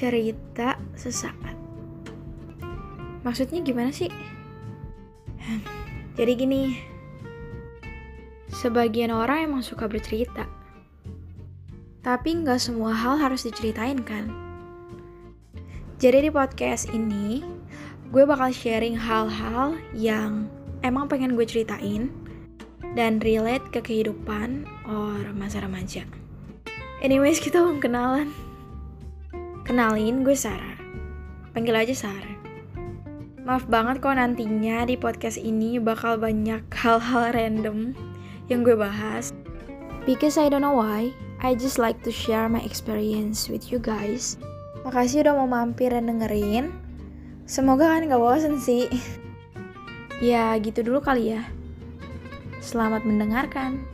cerita sesaat. Maksudnya gimana sih? Jadi gini, sebagian orang emang suka bercerita. Tapi nggak semua hal harus diceritain kan? Jadi di podcast ini, gue bakal sharing hal-hal yang emang pengen gue ceritain dan relate ke kehidupan or masa remaja. Anyways, kita belum kenalan. Kenalin, gue Sarah. Panggil aja Sarah. Maaf banget kalau nantinya di podcast ini bakal banyak hal-hal random yang gue bahas. Because I don't know why, I just like to share my experience with you guys. Makasih udah mau mampir dan dengerin. Semoga kan gak bosen sih. ya gitu dulu kali ya. Selamat mendengarkan.